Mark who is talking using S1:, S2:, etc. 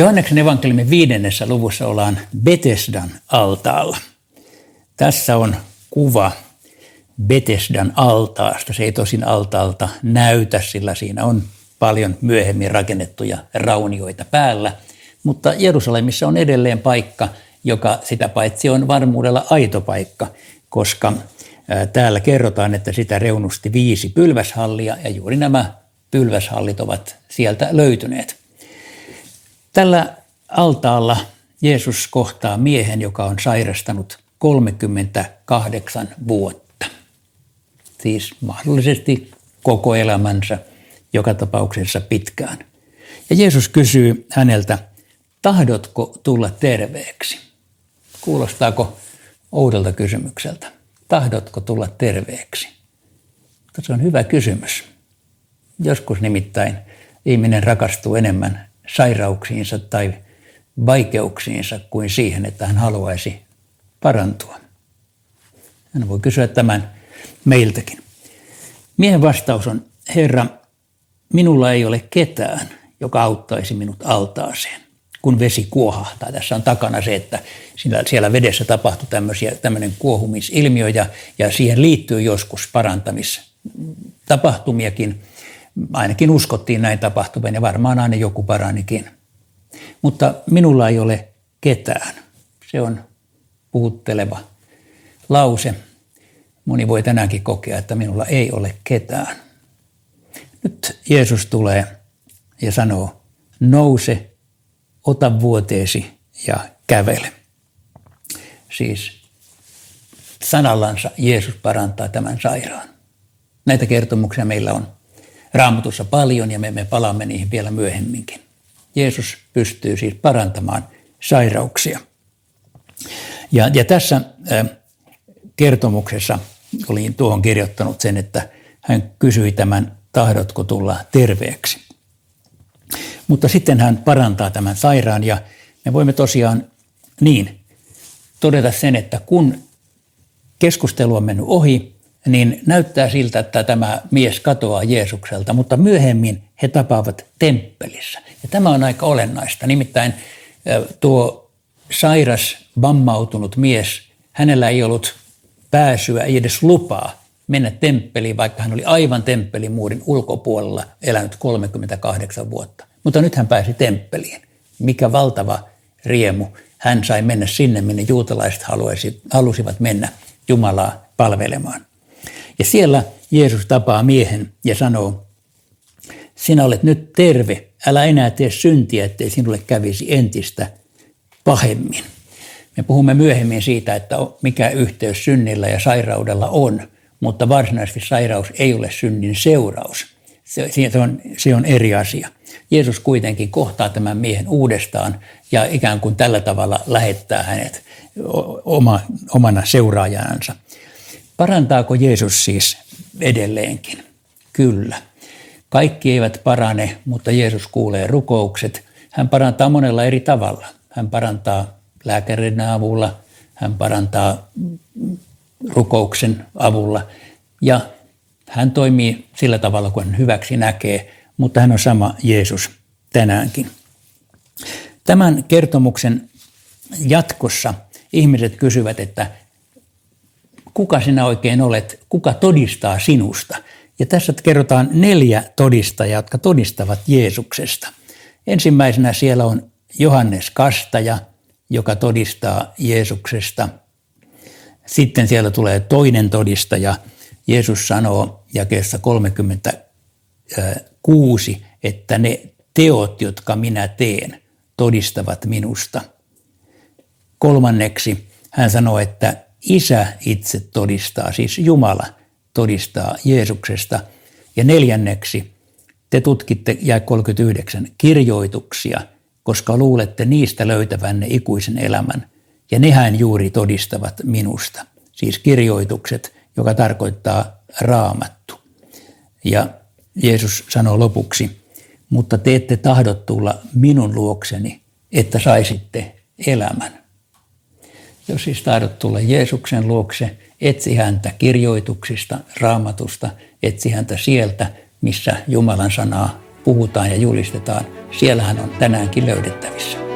S1: Johanneksen evankeliumin viidennessä luvussa ollaan Betesdan altaalla. Tässä on kuva Betesdan altaasta. Se ei tosin altaalta näytä, sillä siinä on paljon myöhemmin rakennettuja raunioita päällä. Mutta Jerusalemissa on edelleen paikka, joka sitä paitsi on varmuudella aito paikka, koska täällä kerrotaan, että sitä reunusti viisi pylväshallia ja juuri nämä pylväshallit ovat sieltä löytyneet. Tällä altaalla Jeesus kohtaa miehen, joka on sairastanut 38 vuotta. Siis mahdollisesti koko elämänsä, joka tapauksessa pitkään. Ja Jeesus kysyy häneltä, tahdotko tulla terveeksi? Kuulostaako oudolta kysymykseltä? Tahdotko tulla terveeksi? Se on hyvä kysymys. Joskus nimittäin ihminen rakastuu enemmän sairauksiinsa tai vaikeuksiinsa kuin siihen, että hän haluaisi parantua. Hän voi kysyä tämän meiltäkin. Miehen vastaus on, Herra, minulla ei ole ketään, joka auttaisi minut altaaseen, kun vesi kuohahtaa. Tässä on takana se, että siellä vedessä tämmöisiä, tämmöinen kuohumisilmiö ja, ja siihen liittyy joskus parantamistapahtumiakin. Ainakin uskottiin näin tapahtuvan ja varmaan aina joku paranikin. Mutta minulla ei ole ketään. Se on puhutteleva lause. Moni voi tänäänkin kokea, että minulla ei ole ketään. Nyt Jeesus tulee ja sanoo, nouse, ota vuoteesi ja kävele. Siis sanallansa Jeesus parantaa tämän sairaan. Näitä kertomuksia meillä on raamatussa paljon ja me, me palaamme niihin vielä myöhemminkin. Jeesus pystyy siis parantamaan sairauksia. Ja, ja tässä kertomuksessa olin tuohon kirjoittanut sen, että hän kysyi tämän, tahdotko tulla terveeksi. Mutta sitten hän parantaa tämän sairaan ja me voimme tosiaan niin todeta sen, että kun keskustelu on mennyt ohi, niin näyttää siltä, että tämä mies katoaa Jeesukselta, mutta myöhemmin he tapaavat temppelissä. Ja tämä on aika olennaista. Nimittäin tuo sairas, vammautunut mies, hänellä ei ollut pääsyä, ei edes lupaa mennä temppeliin, vaikka hän oli aivan temppelimuurin ulkopuolella elänyt 38 vuotta. Mutta nyt hän pääsi temppeliin. Mikä valtava riemu. Hän sai mennä sinne, minne juutalaiset halusivat mennä Jumalaa palvelemaan. Ja siellä Jeesus tapaa miehen ja sanoo, sinä olet nyt terve, älä enää tee syntiä, ettei sinulle kävisi entistä pahemmin. Me puhumme myöhemmin siitä, että mikä yhteys synnillä ja sairaudella on, mutta varsinaisesti sairaus ei ole synnin seuraus. Se, se, on, se on eri asia. Jeesus kuitenkin kohtaa tämän miehen uudestaan ja ikään kuin tällä tavalla lähettää hänet oma, omana seuraajansa. Parantaako Jeesus siis edelleenkin? Kyllä. Kaikki eivät parane, mutta Jeesus kuulee rukoukset. Hän parantaa monella eri tavalla. Hän parantaa lääkärin avulla, hän parantaa rukouksen avulla ja hän toimii sillä tavalla, kun hän hyväksi näkee, mutta hän on sama Jeesus tänäänkin. Tämän kertomuksen jatkossa ihmiset kysyvät, että kuka sinä oikein olet, kuka todistaa sinusta. Ja tässä kerrotaan neljä todistajaa, jotka todistavat Jeesuksesta. Ensimmäisenä siellä on Johannes Kastaja, joka todistaa Jeesuksesta. Sitten siellä tulee toinen todistaja. Jeesus sanoo jakeessa 36, että ne teot, jotka minä teen, todistavat minusta. Kolmanneksi hän sanoo, että Isä itse todistaa, siis Jumala todistaa Jeesuksesta. Ja neljänneksi, te tutkitte, ja 39, kirjoituksia, koska luulette niistä löytävänne ikuisen elämän. Ja nehän juuri todistavat minusta. Siis kirjoitukset, joka tarkoittaa raamattu. Ja Jeesus sanoo lopuksi, mutta te ette tahdot tulla minun luokseni, että saisitte elämän. Jos siis tahdot tulla Jeesuksen luokse, etsi häntä kirjoituksista, raamatusta, etsi häntä sieltä, missä Jumalan sanaa puhutaan ja julistetaan, siellähän on tänäänkin löydettävissä.